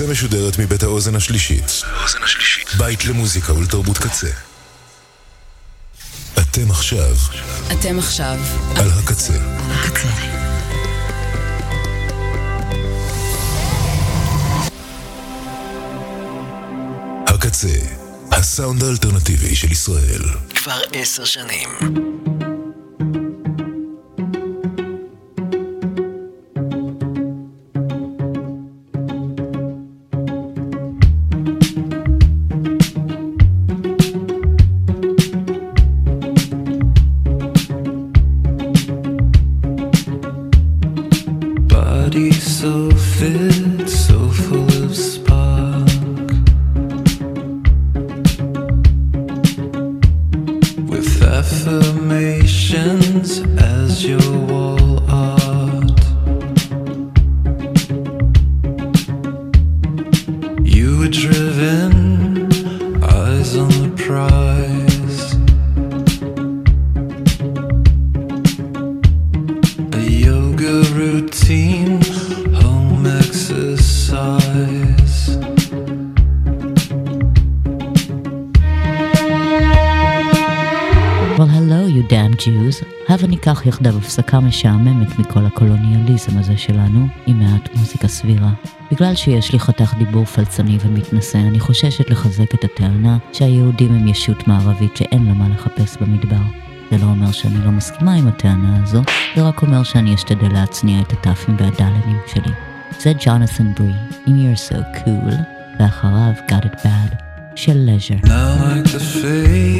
הקצה משודרת מבית האוזן השלישית. בית למוזיקה ולתרבות קצה. אתם עכשיו. אתם עכשיו. על הקצה. הקצה. הקצה, הסאונד האלטרנטיבי של ישראל. כבר עשר שנים. ניקח יחדיו הפסקה משעממת מכל הקולוניאליזם הזה שלנו, עם מעט מוזיקה סבירה. בגלל שיש לי חתך דיבור פלצני ומתנשא, אני חוששת לחזק את הטענה שהיהודים הם ישות מערבית שאין לה מה לחפש במדבר. זה לא אומר שאני לא מסכימה עם הטענה הזו, זה רק אומר שאני אשתדל להצניע את הטאפים והדלנים שלי. זה ג'ונת'ן ברי, עם You're So Cool, ואחריו Got It Bad, של לז'ר. Now like the faded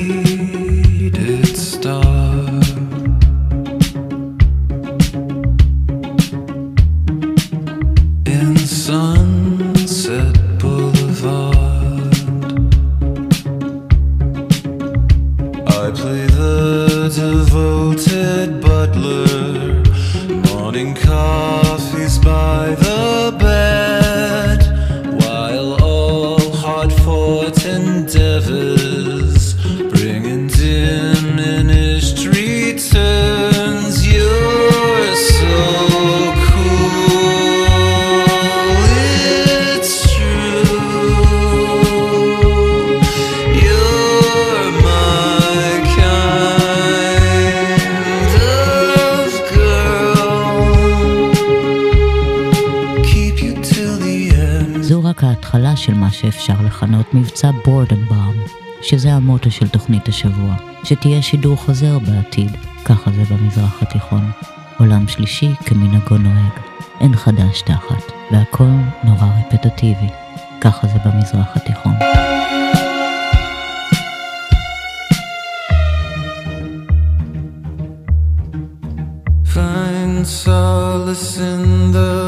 שתהיה שידור חוזר בעתיד, ככה זה במזרח התיכון. עולם שלישי כמנהגו נוהג, אין חדש תחת, והכל נורא רפטטיבי, ככה זה במזרח התיכון. Find solace in the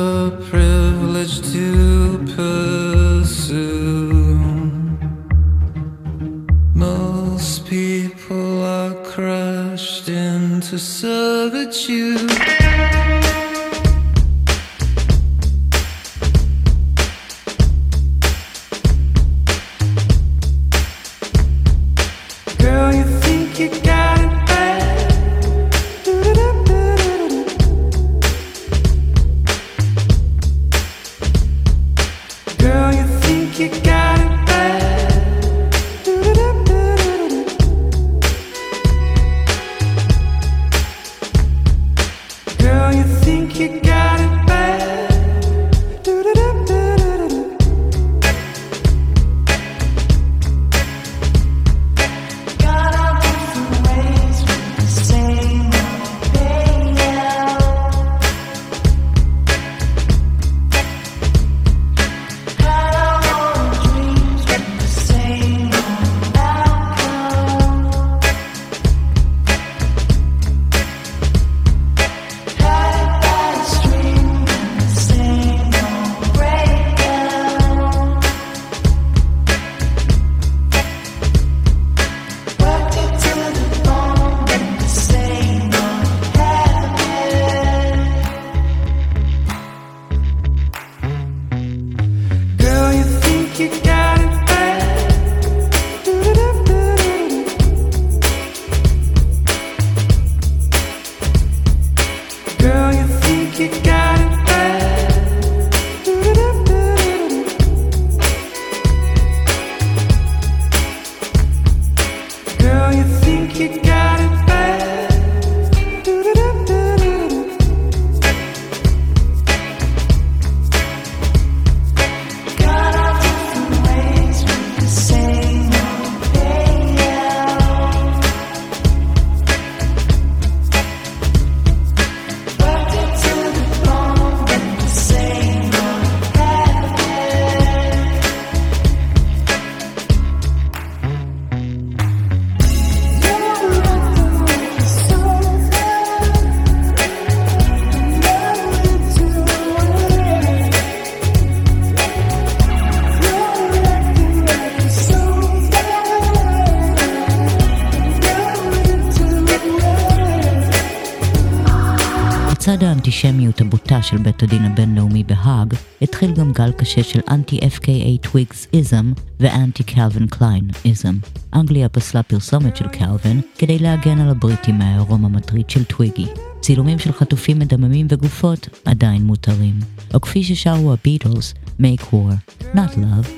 של בית הדין הבינלאומי בהאג, התחיל גם גל קשה של אנטי-FKA טוויגס איזם ואנטי קלווין קליין איזם. אנגליה פסלה פרסומת של קלווין כדי להגן על הבריטים מהעירום המטריד של טוויגי. צילומים של חטופים מדממים וגופות עדיין מותרים. או כפי ששרו הביטלס, Make War, Not Love,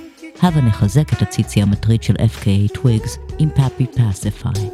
הבה נחזק את הציצי המטריד של FKA טוויגס עם פאפי פאסיפיי.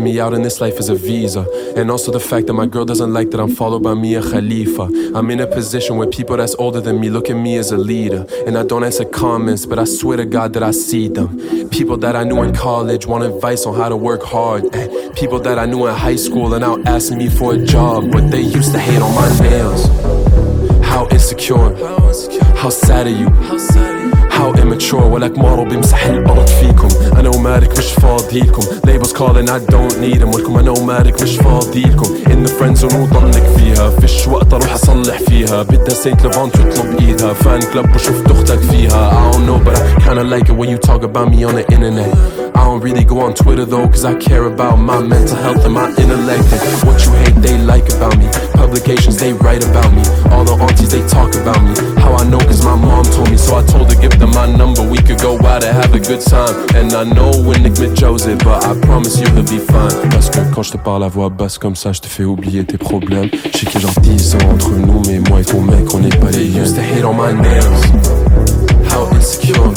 Me out in this life is a visa. And also the fact that my girl doesn't like that I'm followed by Mia Khalifa. I'm in a position where people that's older than me look at me as a leader. And I don't answer comments, but I swear to God that I see them. People that I knew in college want advice on how to work hard. Eh, people that I knew in high school are now asking me for a job, but they used to hate on my nails. How insecure, how sad are you? How immature ولك مارو بيمسح الأرض فيكم أنا ومالك مش فاضيلكم Labels calling I don't need them ولكم أنا ومالك مش فاضيلكم In the friend zone وضلك فيها فيش وقت أروح أصلح فيها بدها سينت ليفانت وطلب إيدها فان كلب وشفت أختك فيها I don't know but I kinda like it when you talk about me on the internet I don't really go on Twitter though cause I care about my mental health and my intellect and what you hate they like about me Publications they write about me All the aunties they talk about me How I know cause my mom told me so I told her give them my number, we could go out and have a good time. And I know when Nick Joseph, but I promise you he'll be fine. Parce que quand je te parle à voix basse comme ça, je te fais oublier tes problèmes. Je sais qu'il y a genre 10 ans entre nous, mais moi et ton mec, on n'est pas les used to hate on my nails. How insecure,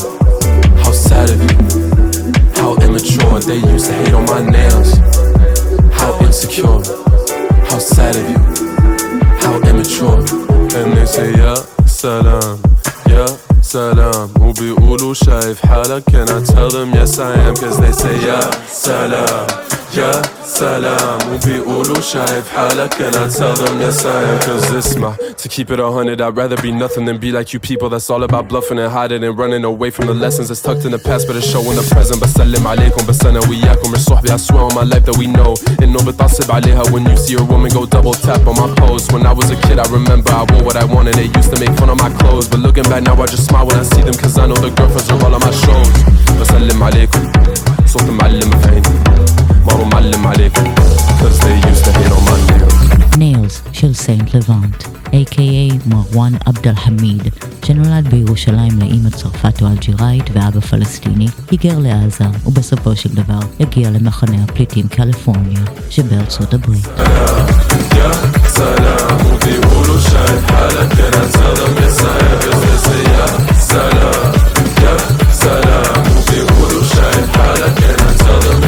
how sad of you. How immature, they used to hate on my nails. How insecure, how sad of you. شوف الناس يا سلام يا سلام. وبيقولوا شايف حالك كانت تهضم يا سلام. كز ليس يا سلام. يا سلام وبيقولوا شايف حالك Can I tell them yes I am Cause اسمع To keep it a hundred I'd rather be nothing than be like you people That's all about bluffing and hiding and running away from the lessons That's tucked in the past but it's showing the present بسلم عليكم بس أنا وياكم مش صحبي I swear on my life that we know إنه بتعصب عليها when you see a woman go double tap on my post When I was a kid I remember I wore what I wanted They used to make fun of my clothes But looking back now I just smile when I see them Cause I know the girlfriends are all on my shows بسلم عليكم صوت معلم في عيني مارو معلم عليكم Cause they used to hate on my nails ניילס של סיינט לבנט, a.k.a מרואן עבד אל חמיד, שנולד בירושלים לאימא צרפת או אלג'יראית ואבא פלסטיני, היגר לעזה, ובסופו של דבר הגיע למחנה הפליטים קליפורניה שבארצות הברית. سلام وبيقولوا شايف حالك Can I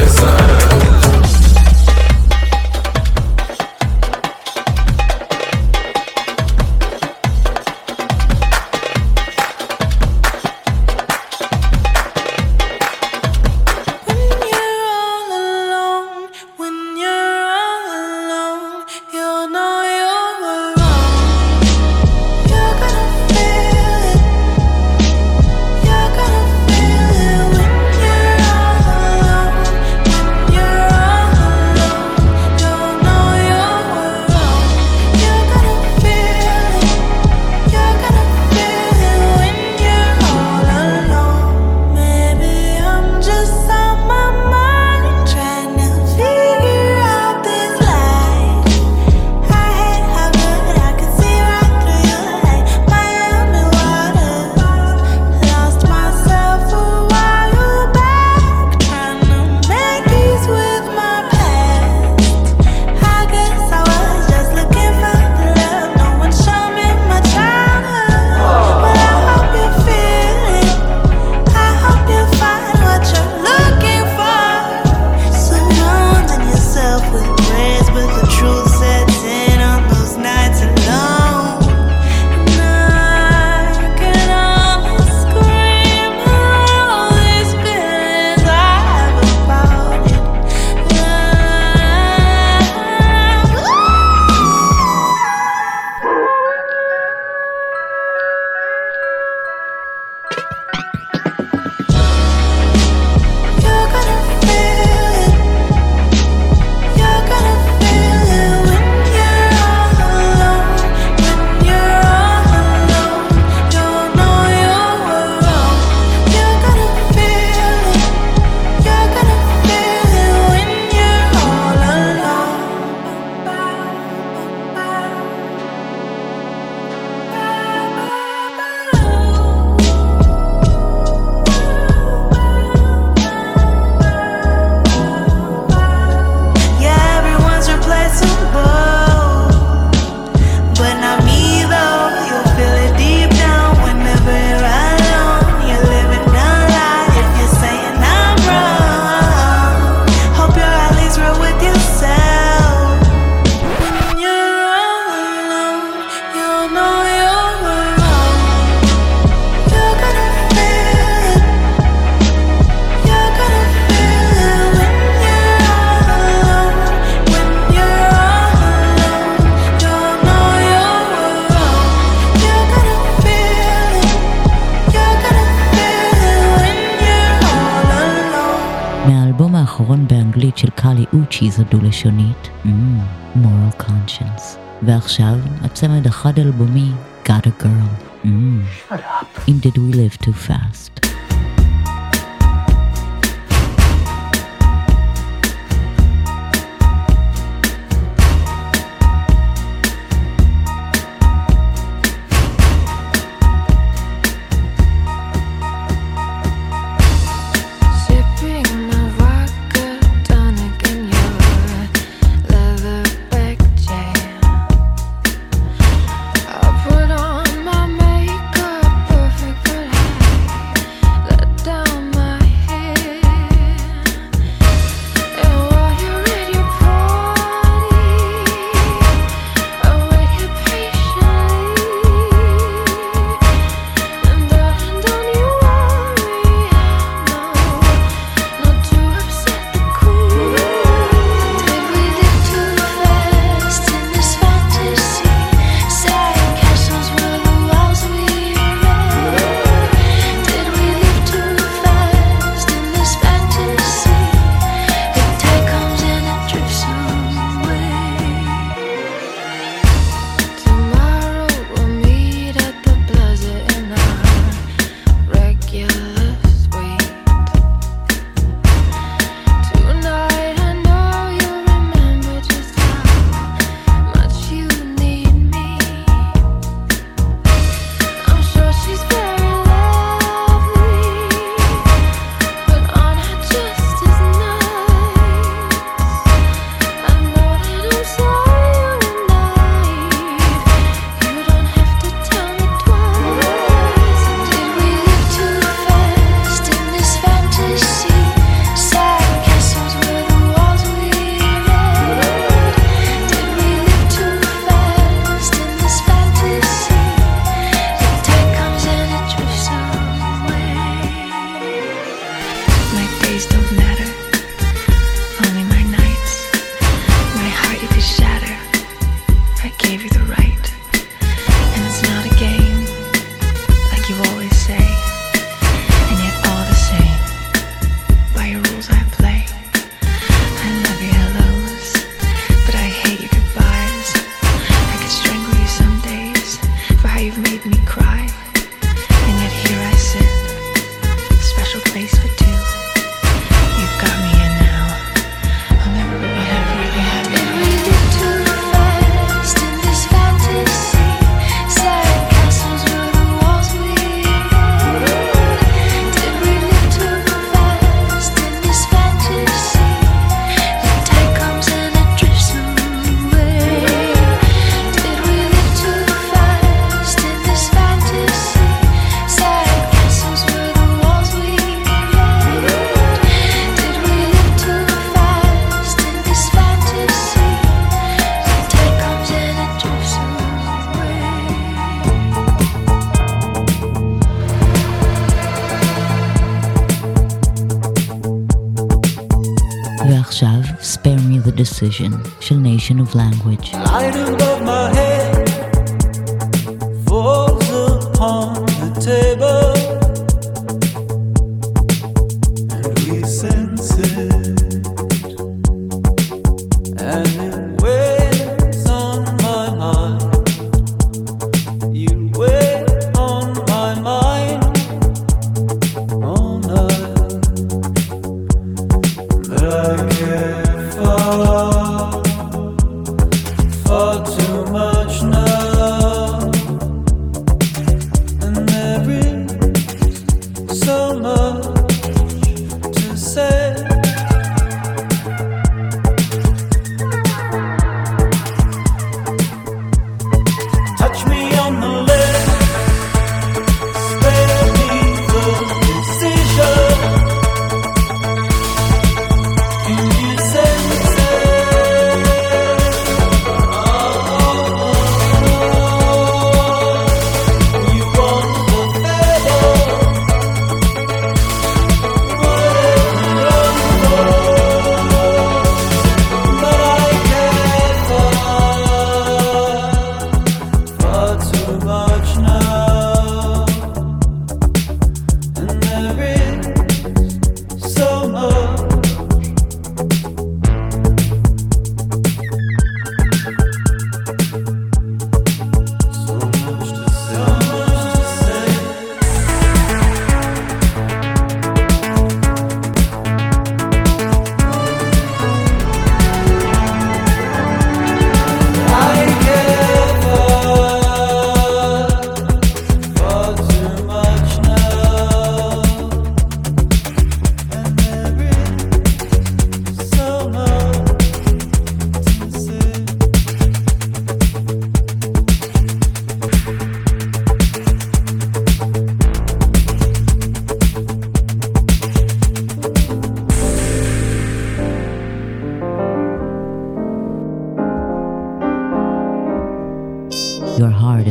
Got a Girl. Mm. אם Did We Live Too Fast.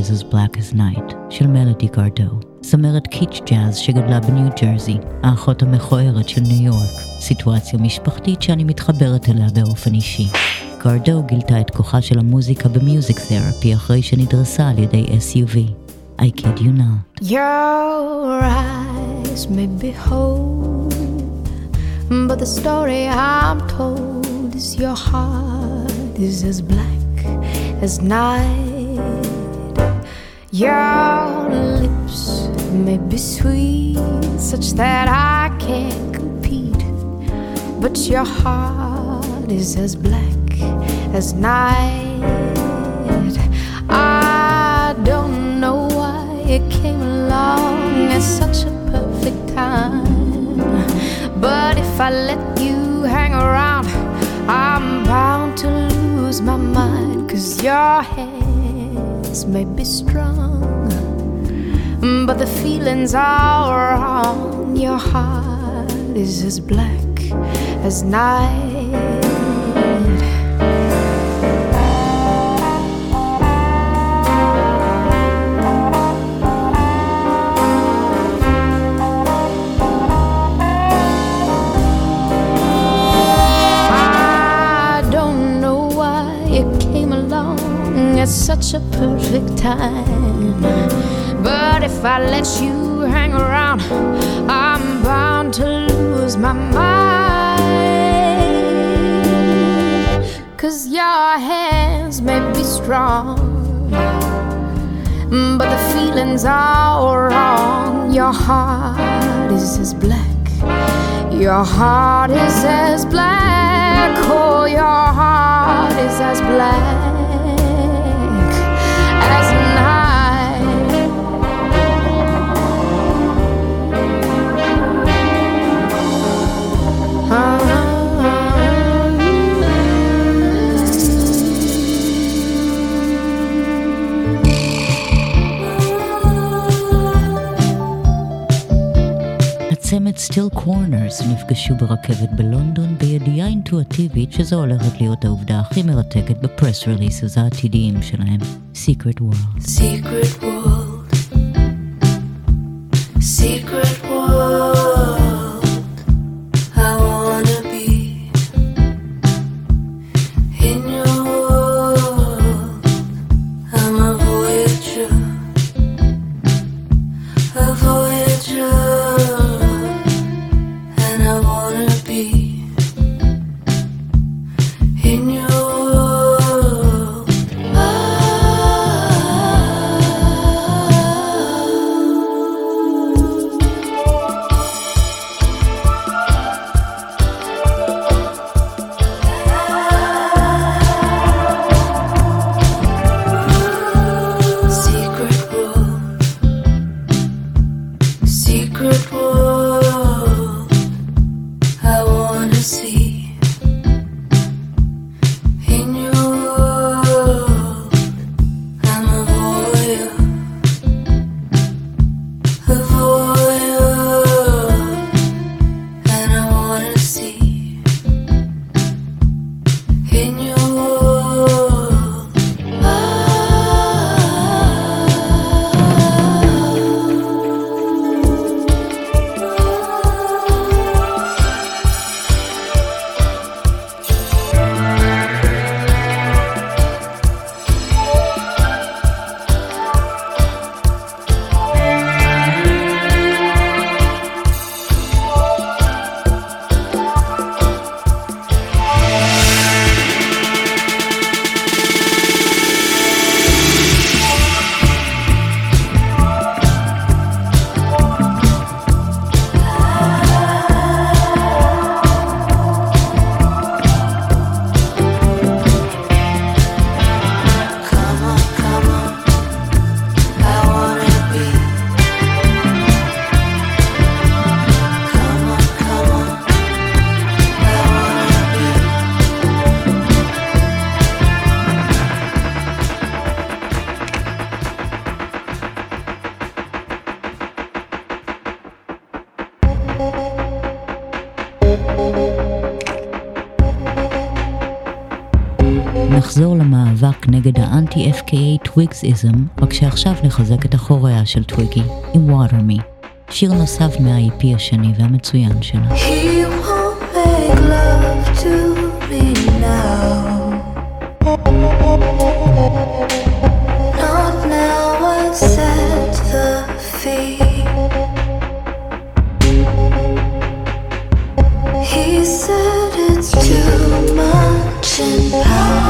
Is as black as night של מלודי גרדו. זמרת קיץ' ג'אז שגדלה בניו ג'רזי, האחות המכוערת של ניו יורק, סיטואציה משפחתית שאני מתחברת אליה באופן אישי. גרדו גילתה את כוחה של המוזיקה במיוזיק תרפי אחרי שנדרסה על ידי SUV. I kid you not. Your eyes may behold, but the story I'm told is your heart is as black as night. Your lips may be sweet, such that I can't compete, but your heart is as black as night. I don't know why it came along at such a perfect time. But if I let you hang around, I'm bound to lose my mind. Cause your hands may be strong, but the feelings are wrong. Your heart is as black as night. Such a perfect time. But if I let you hang around, I'm bound to lose my mind. Cause your hands may be strong, but the feelings are wrong. Your heart is as black. Your heart is as black. Oh, your heart is as black הצמד סטיל קורנרס נפגשו ברכבת בלונדון בידיעה אינטואטיבית שזו הולכת להיות העובדה הכי מרתקת בפרס רליסס העתידיים שלהם, Secret World. Secret world, secret world. ה-FKA טוויגסיזם, רק שעכשיו נחזק את אחוריה של טוויגי עם Water Me, שיר נוסף מה-IP השני והמצוין שלה. He won't make love to me now. set the fee. He said it's too much in power.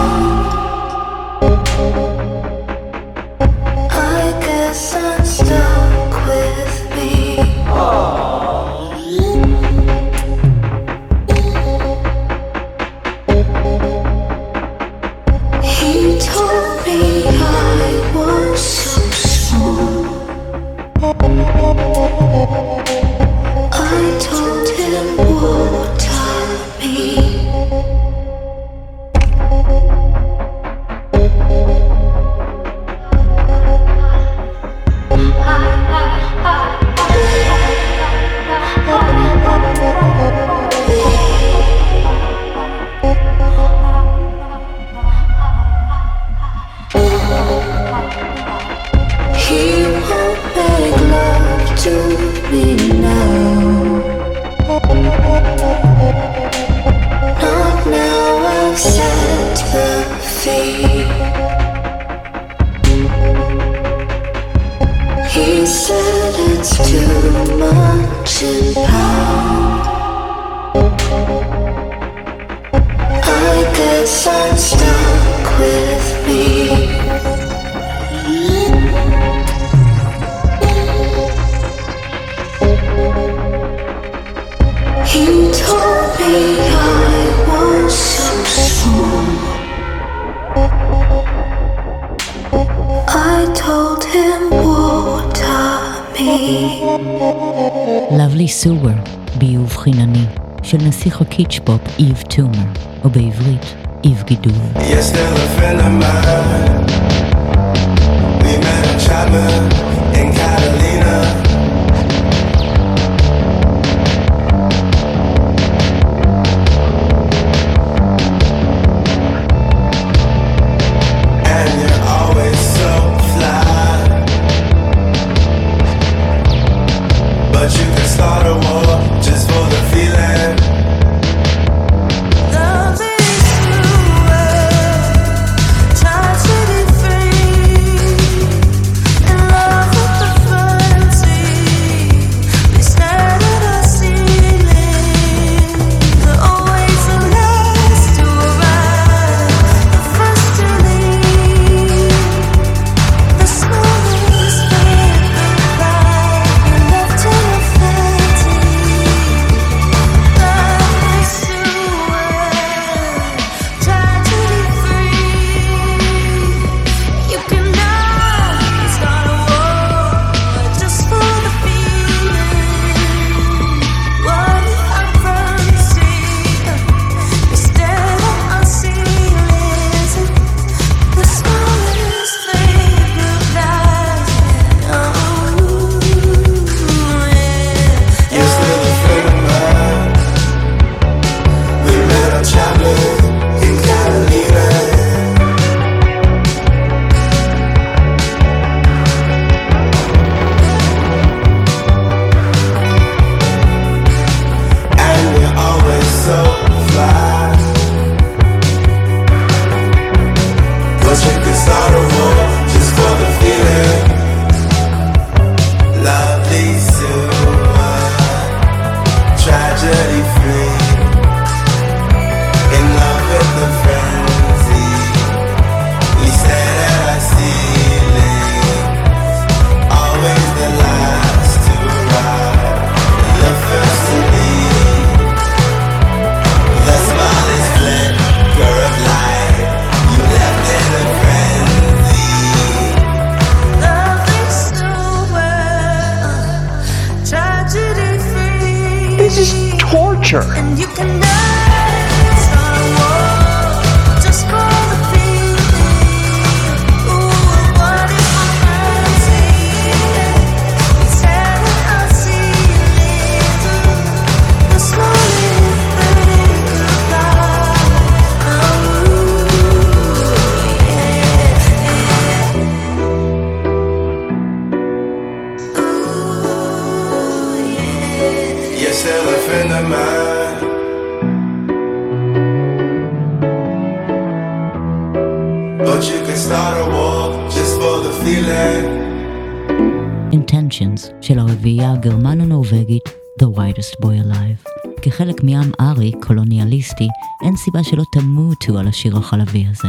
השיר החלבי הזה.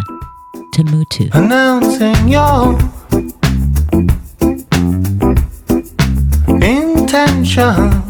תמותו. announcing your intentions.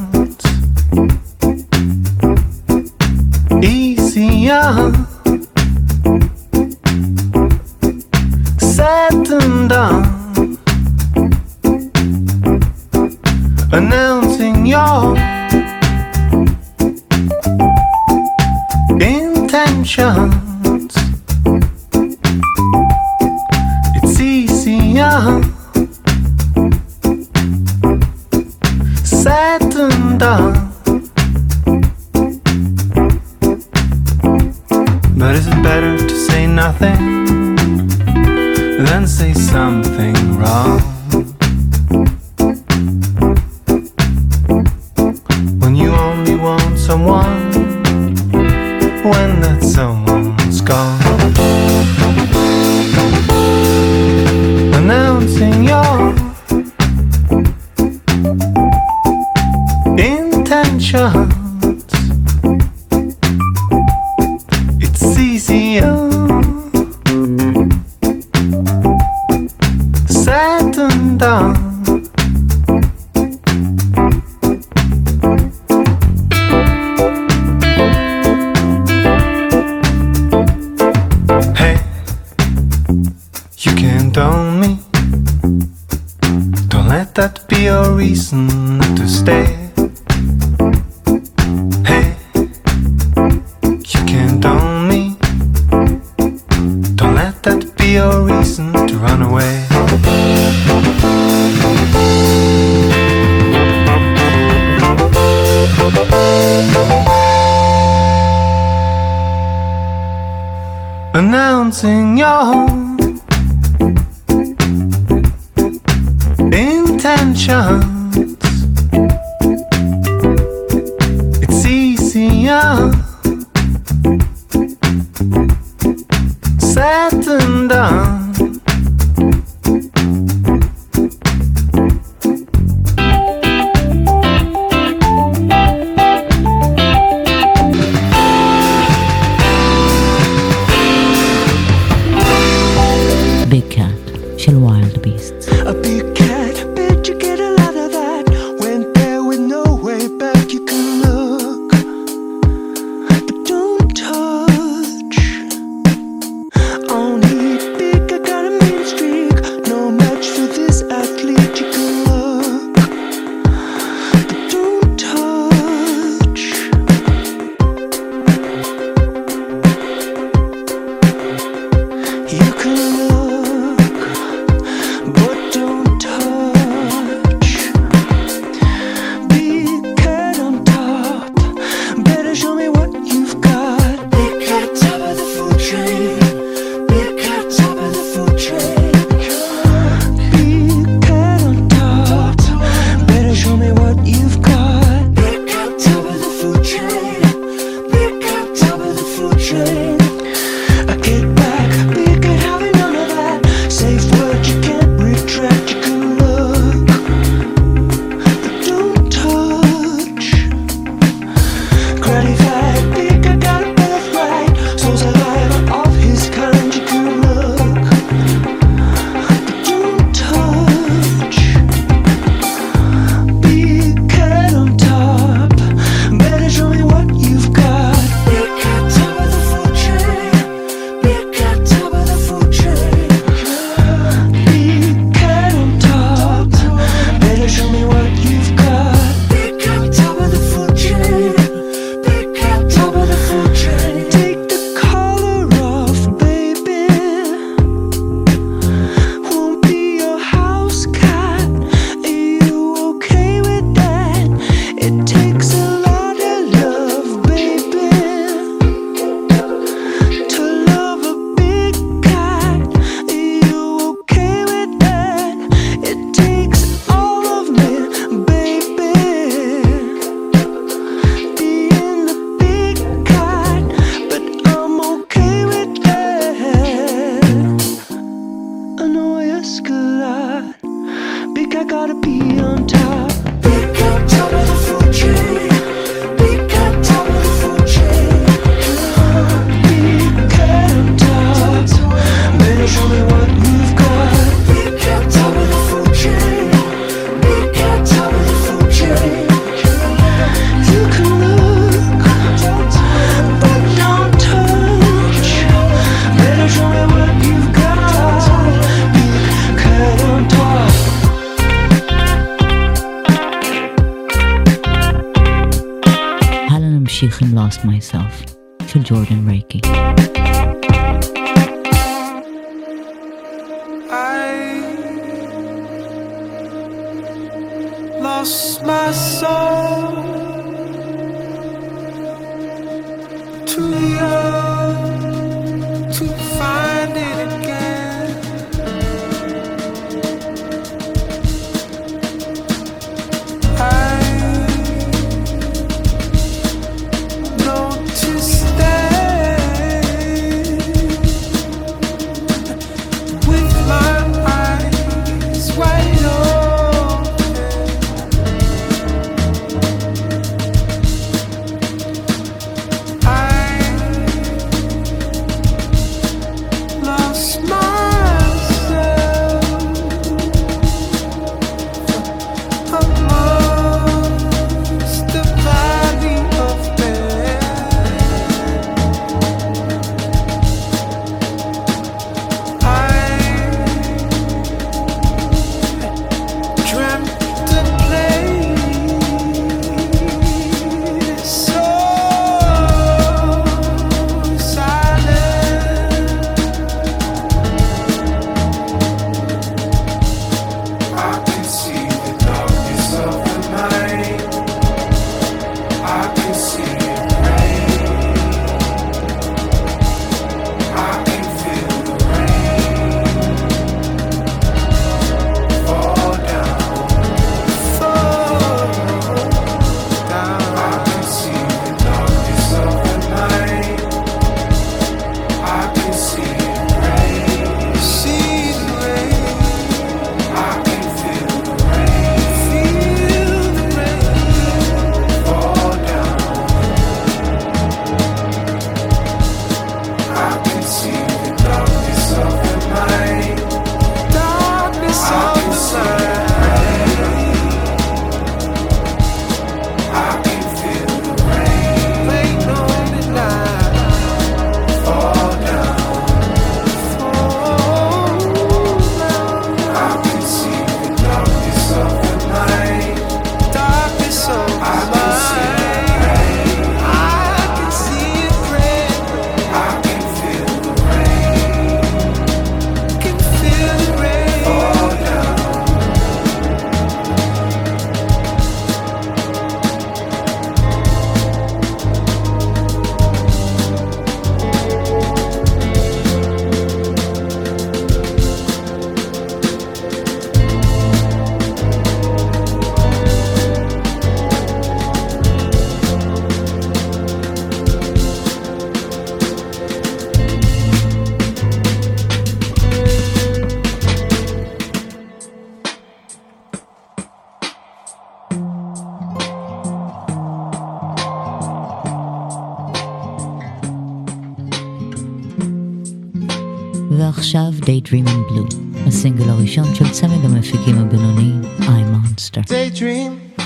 צמצם גם מפיקים הבינוניים, איי מונסטר. Daydream,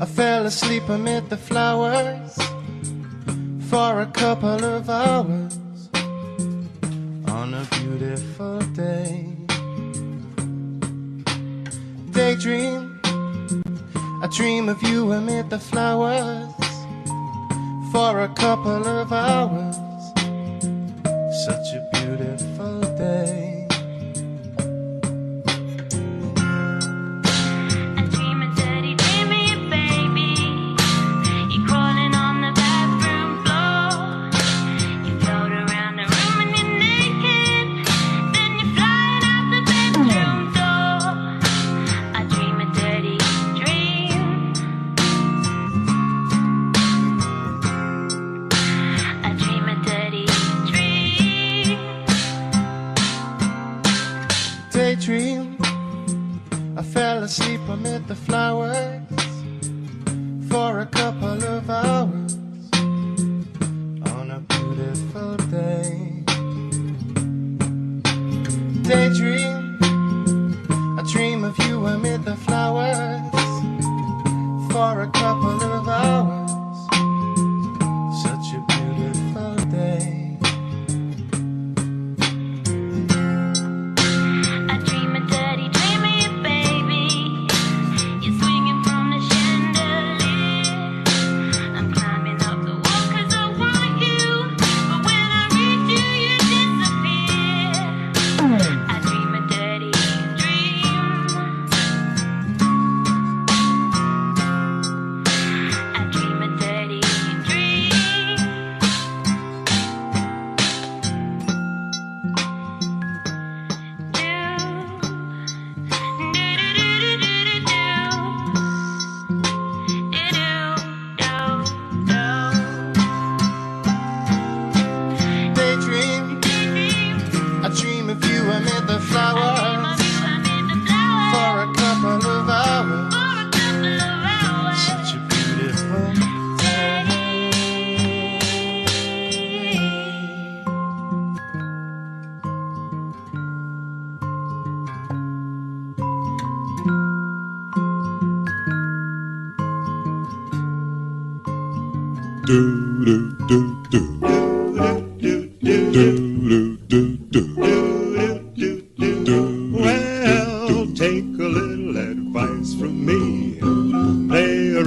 I fell asleep amid the fly. dream. I fell asleep amid the flowers for a couple of hours on a beautiful day. Daydream.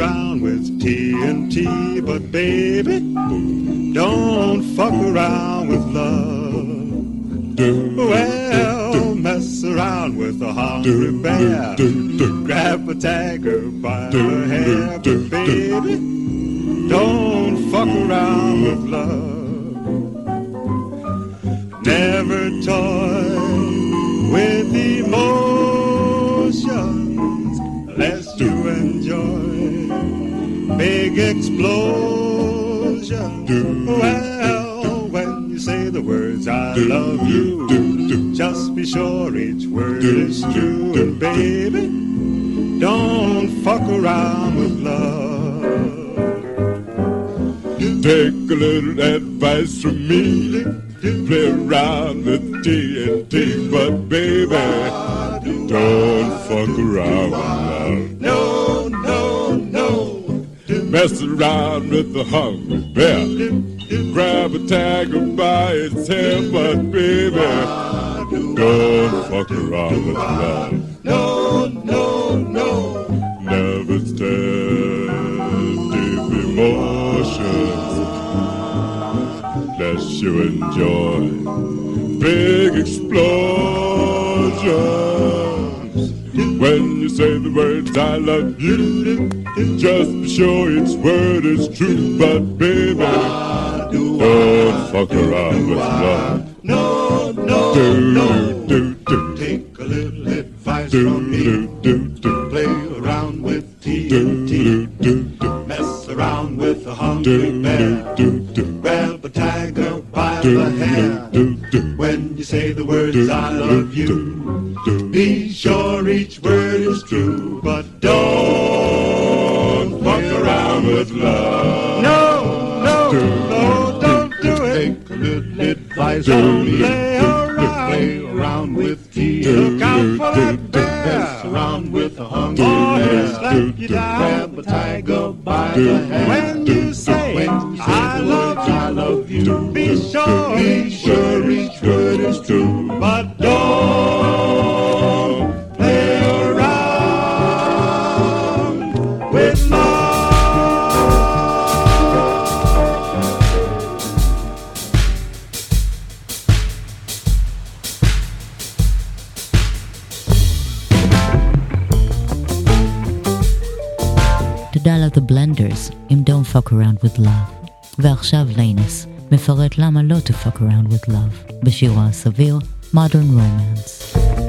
Around with TNT, but baby, don't fuck around with love. Well, mess around with a hungry bear. Grab a tiger by the hair, but baby, don't fuck around with love. Never toy big explosion. Well, when you say the words I love you, just be sure each word is true. And baby, don't fuck around with love. Take a little advice from me. Play around with TNT, but baby, don't fuck around with love. Mess around with the hungry bear. Grab a tiger by its hair, but baby, don't fuck around with love. No, no, no. Never stand deep emotions lest you enjoy big explosions. Say the words I love you, just be sure each word is true. But baby, don't fuck around with love. No, no, Do, no. Hair. When you say the words I love you, be sure each word is true. But don't fuck around with love. No, no, no, don't do it. Take a little advice me. Play around, play around with tea. Look out for that bear. Mess around with a hungry bear. Slap you down. Grab a tiger by the hair. When you say, I love you, I love you, To be sure, be sure each word is true. But don't Blenders עם Don't Fuck Around with Love. ועכשיו ליינס מפרט למה לא to fuck around with love בשירו הסביר Modern Romance.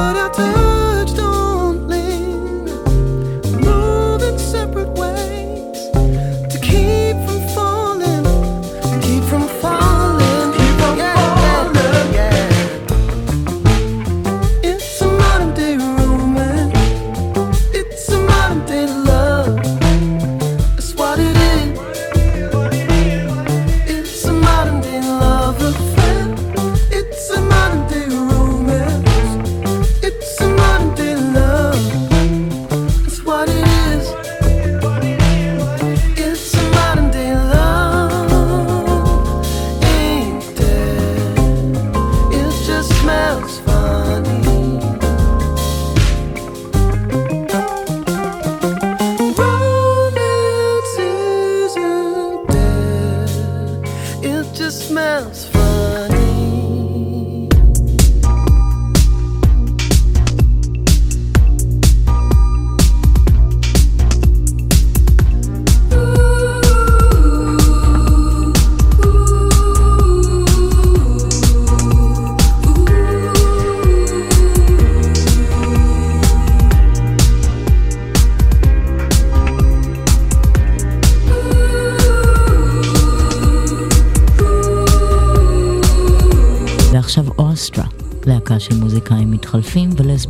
but I'll tell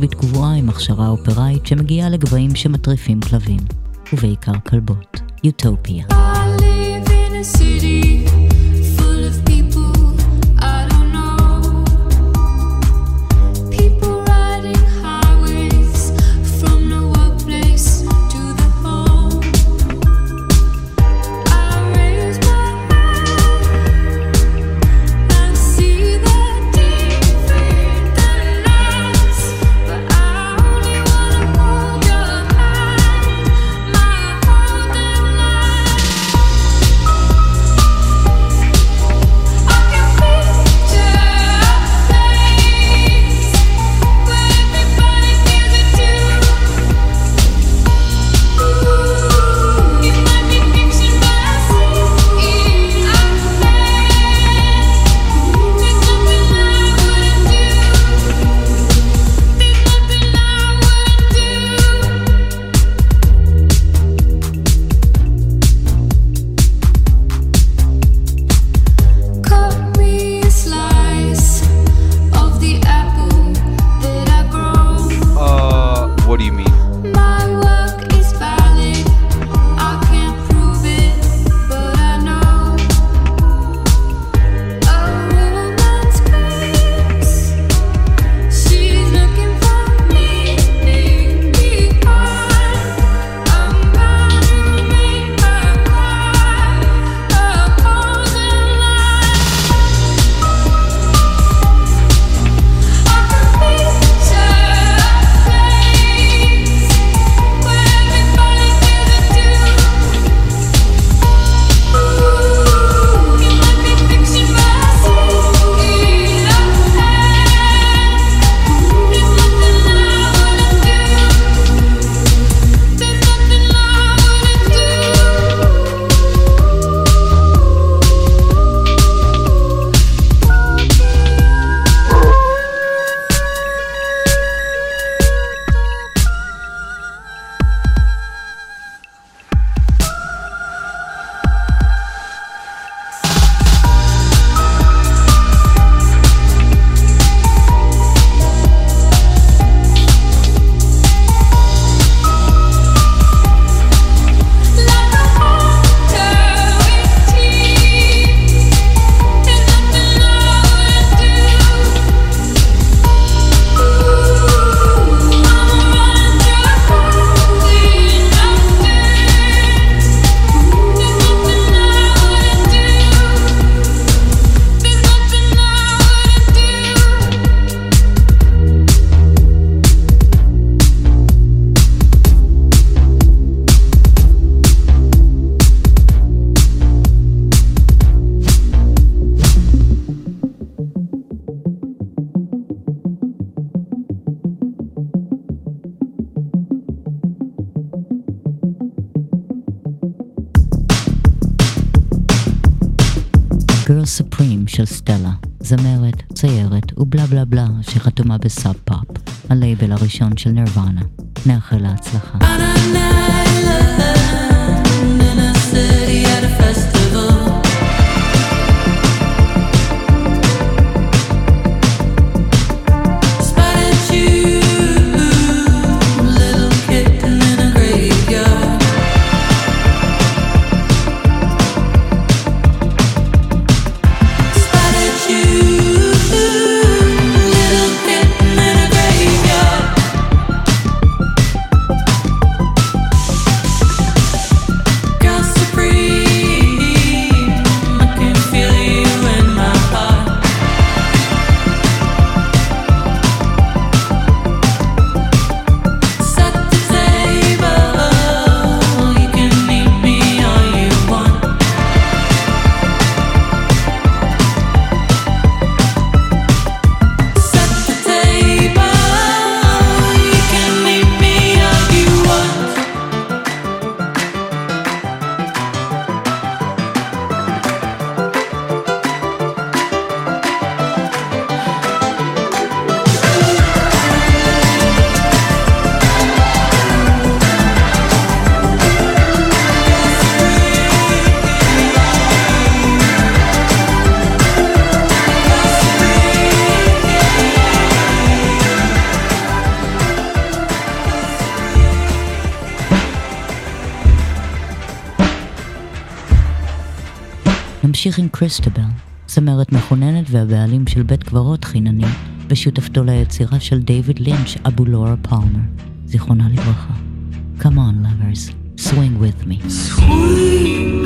בתגובה עם הכשרה אופראית שמגיעה לגבהים שמטריפים כלבים, ובעיקר כלבות. אוטופיה. I live in a city. נמשיך עם קריסטבל, זמרת מכוננת והבעלים של בית קברות חינני, ושותפתו ליצירה של דייוויד לינץ' אבו לורה פלמר, זיכרונה לברכה. Come on, lovers, swing with me. Swing.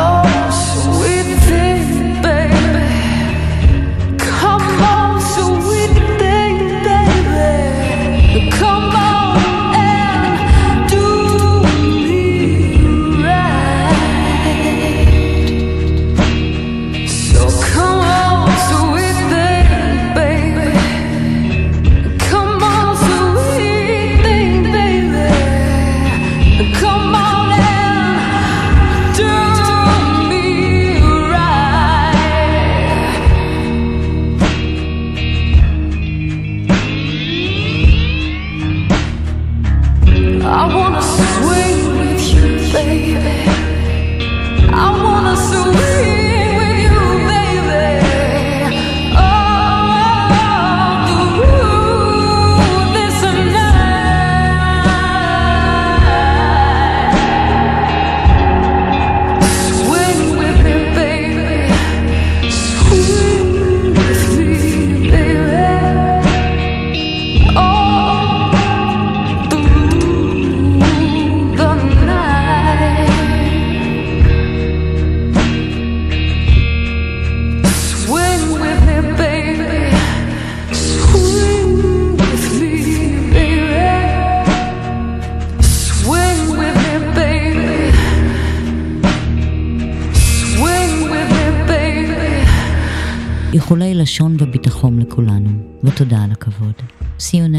Oh,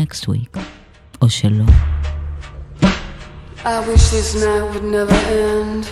next week, או שלא. I wish this night would never end.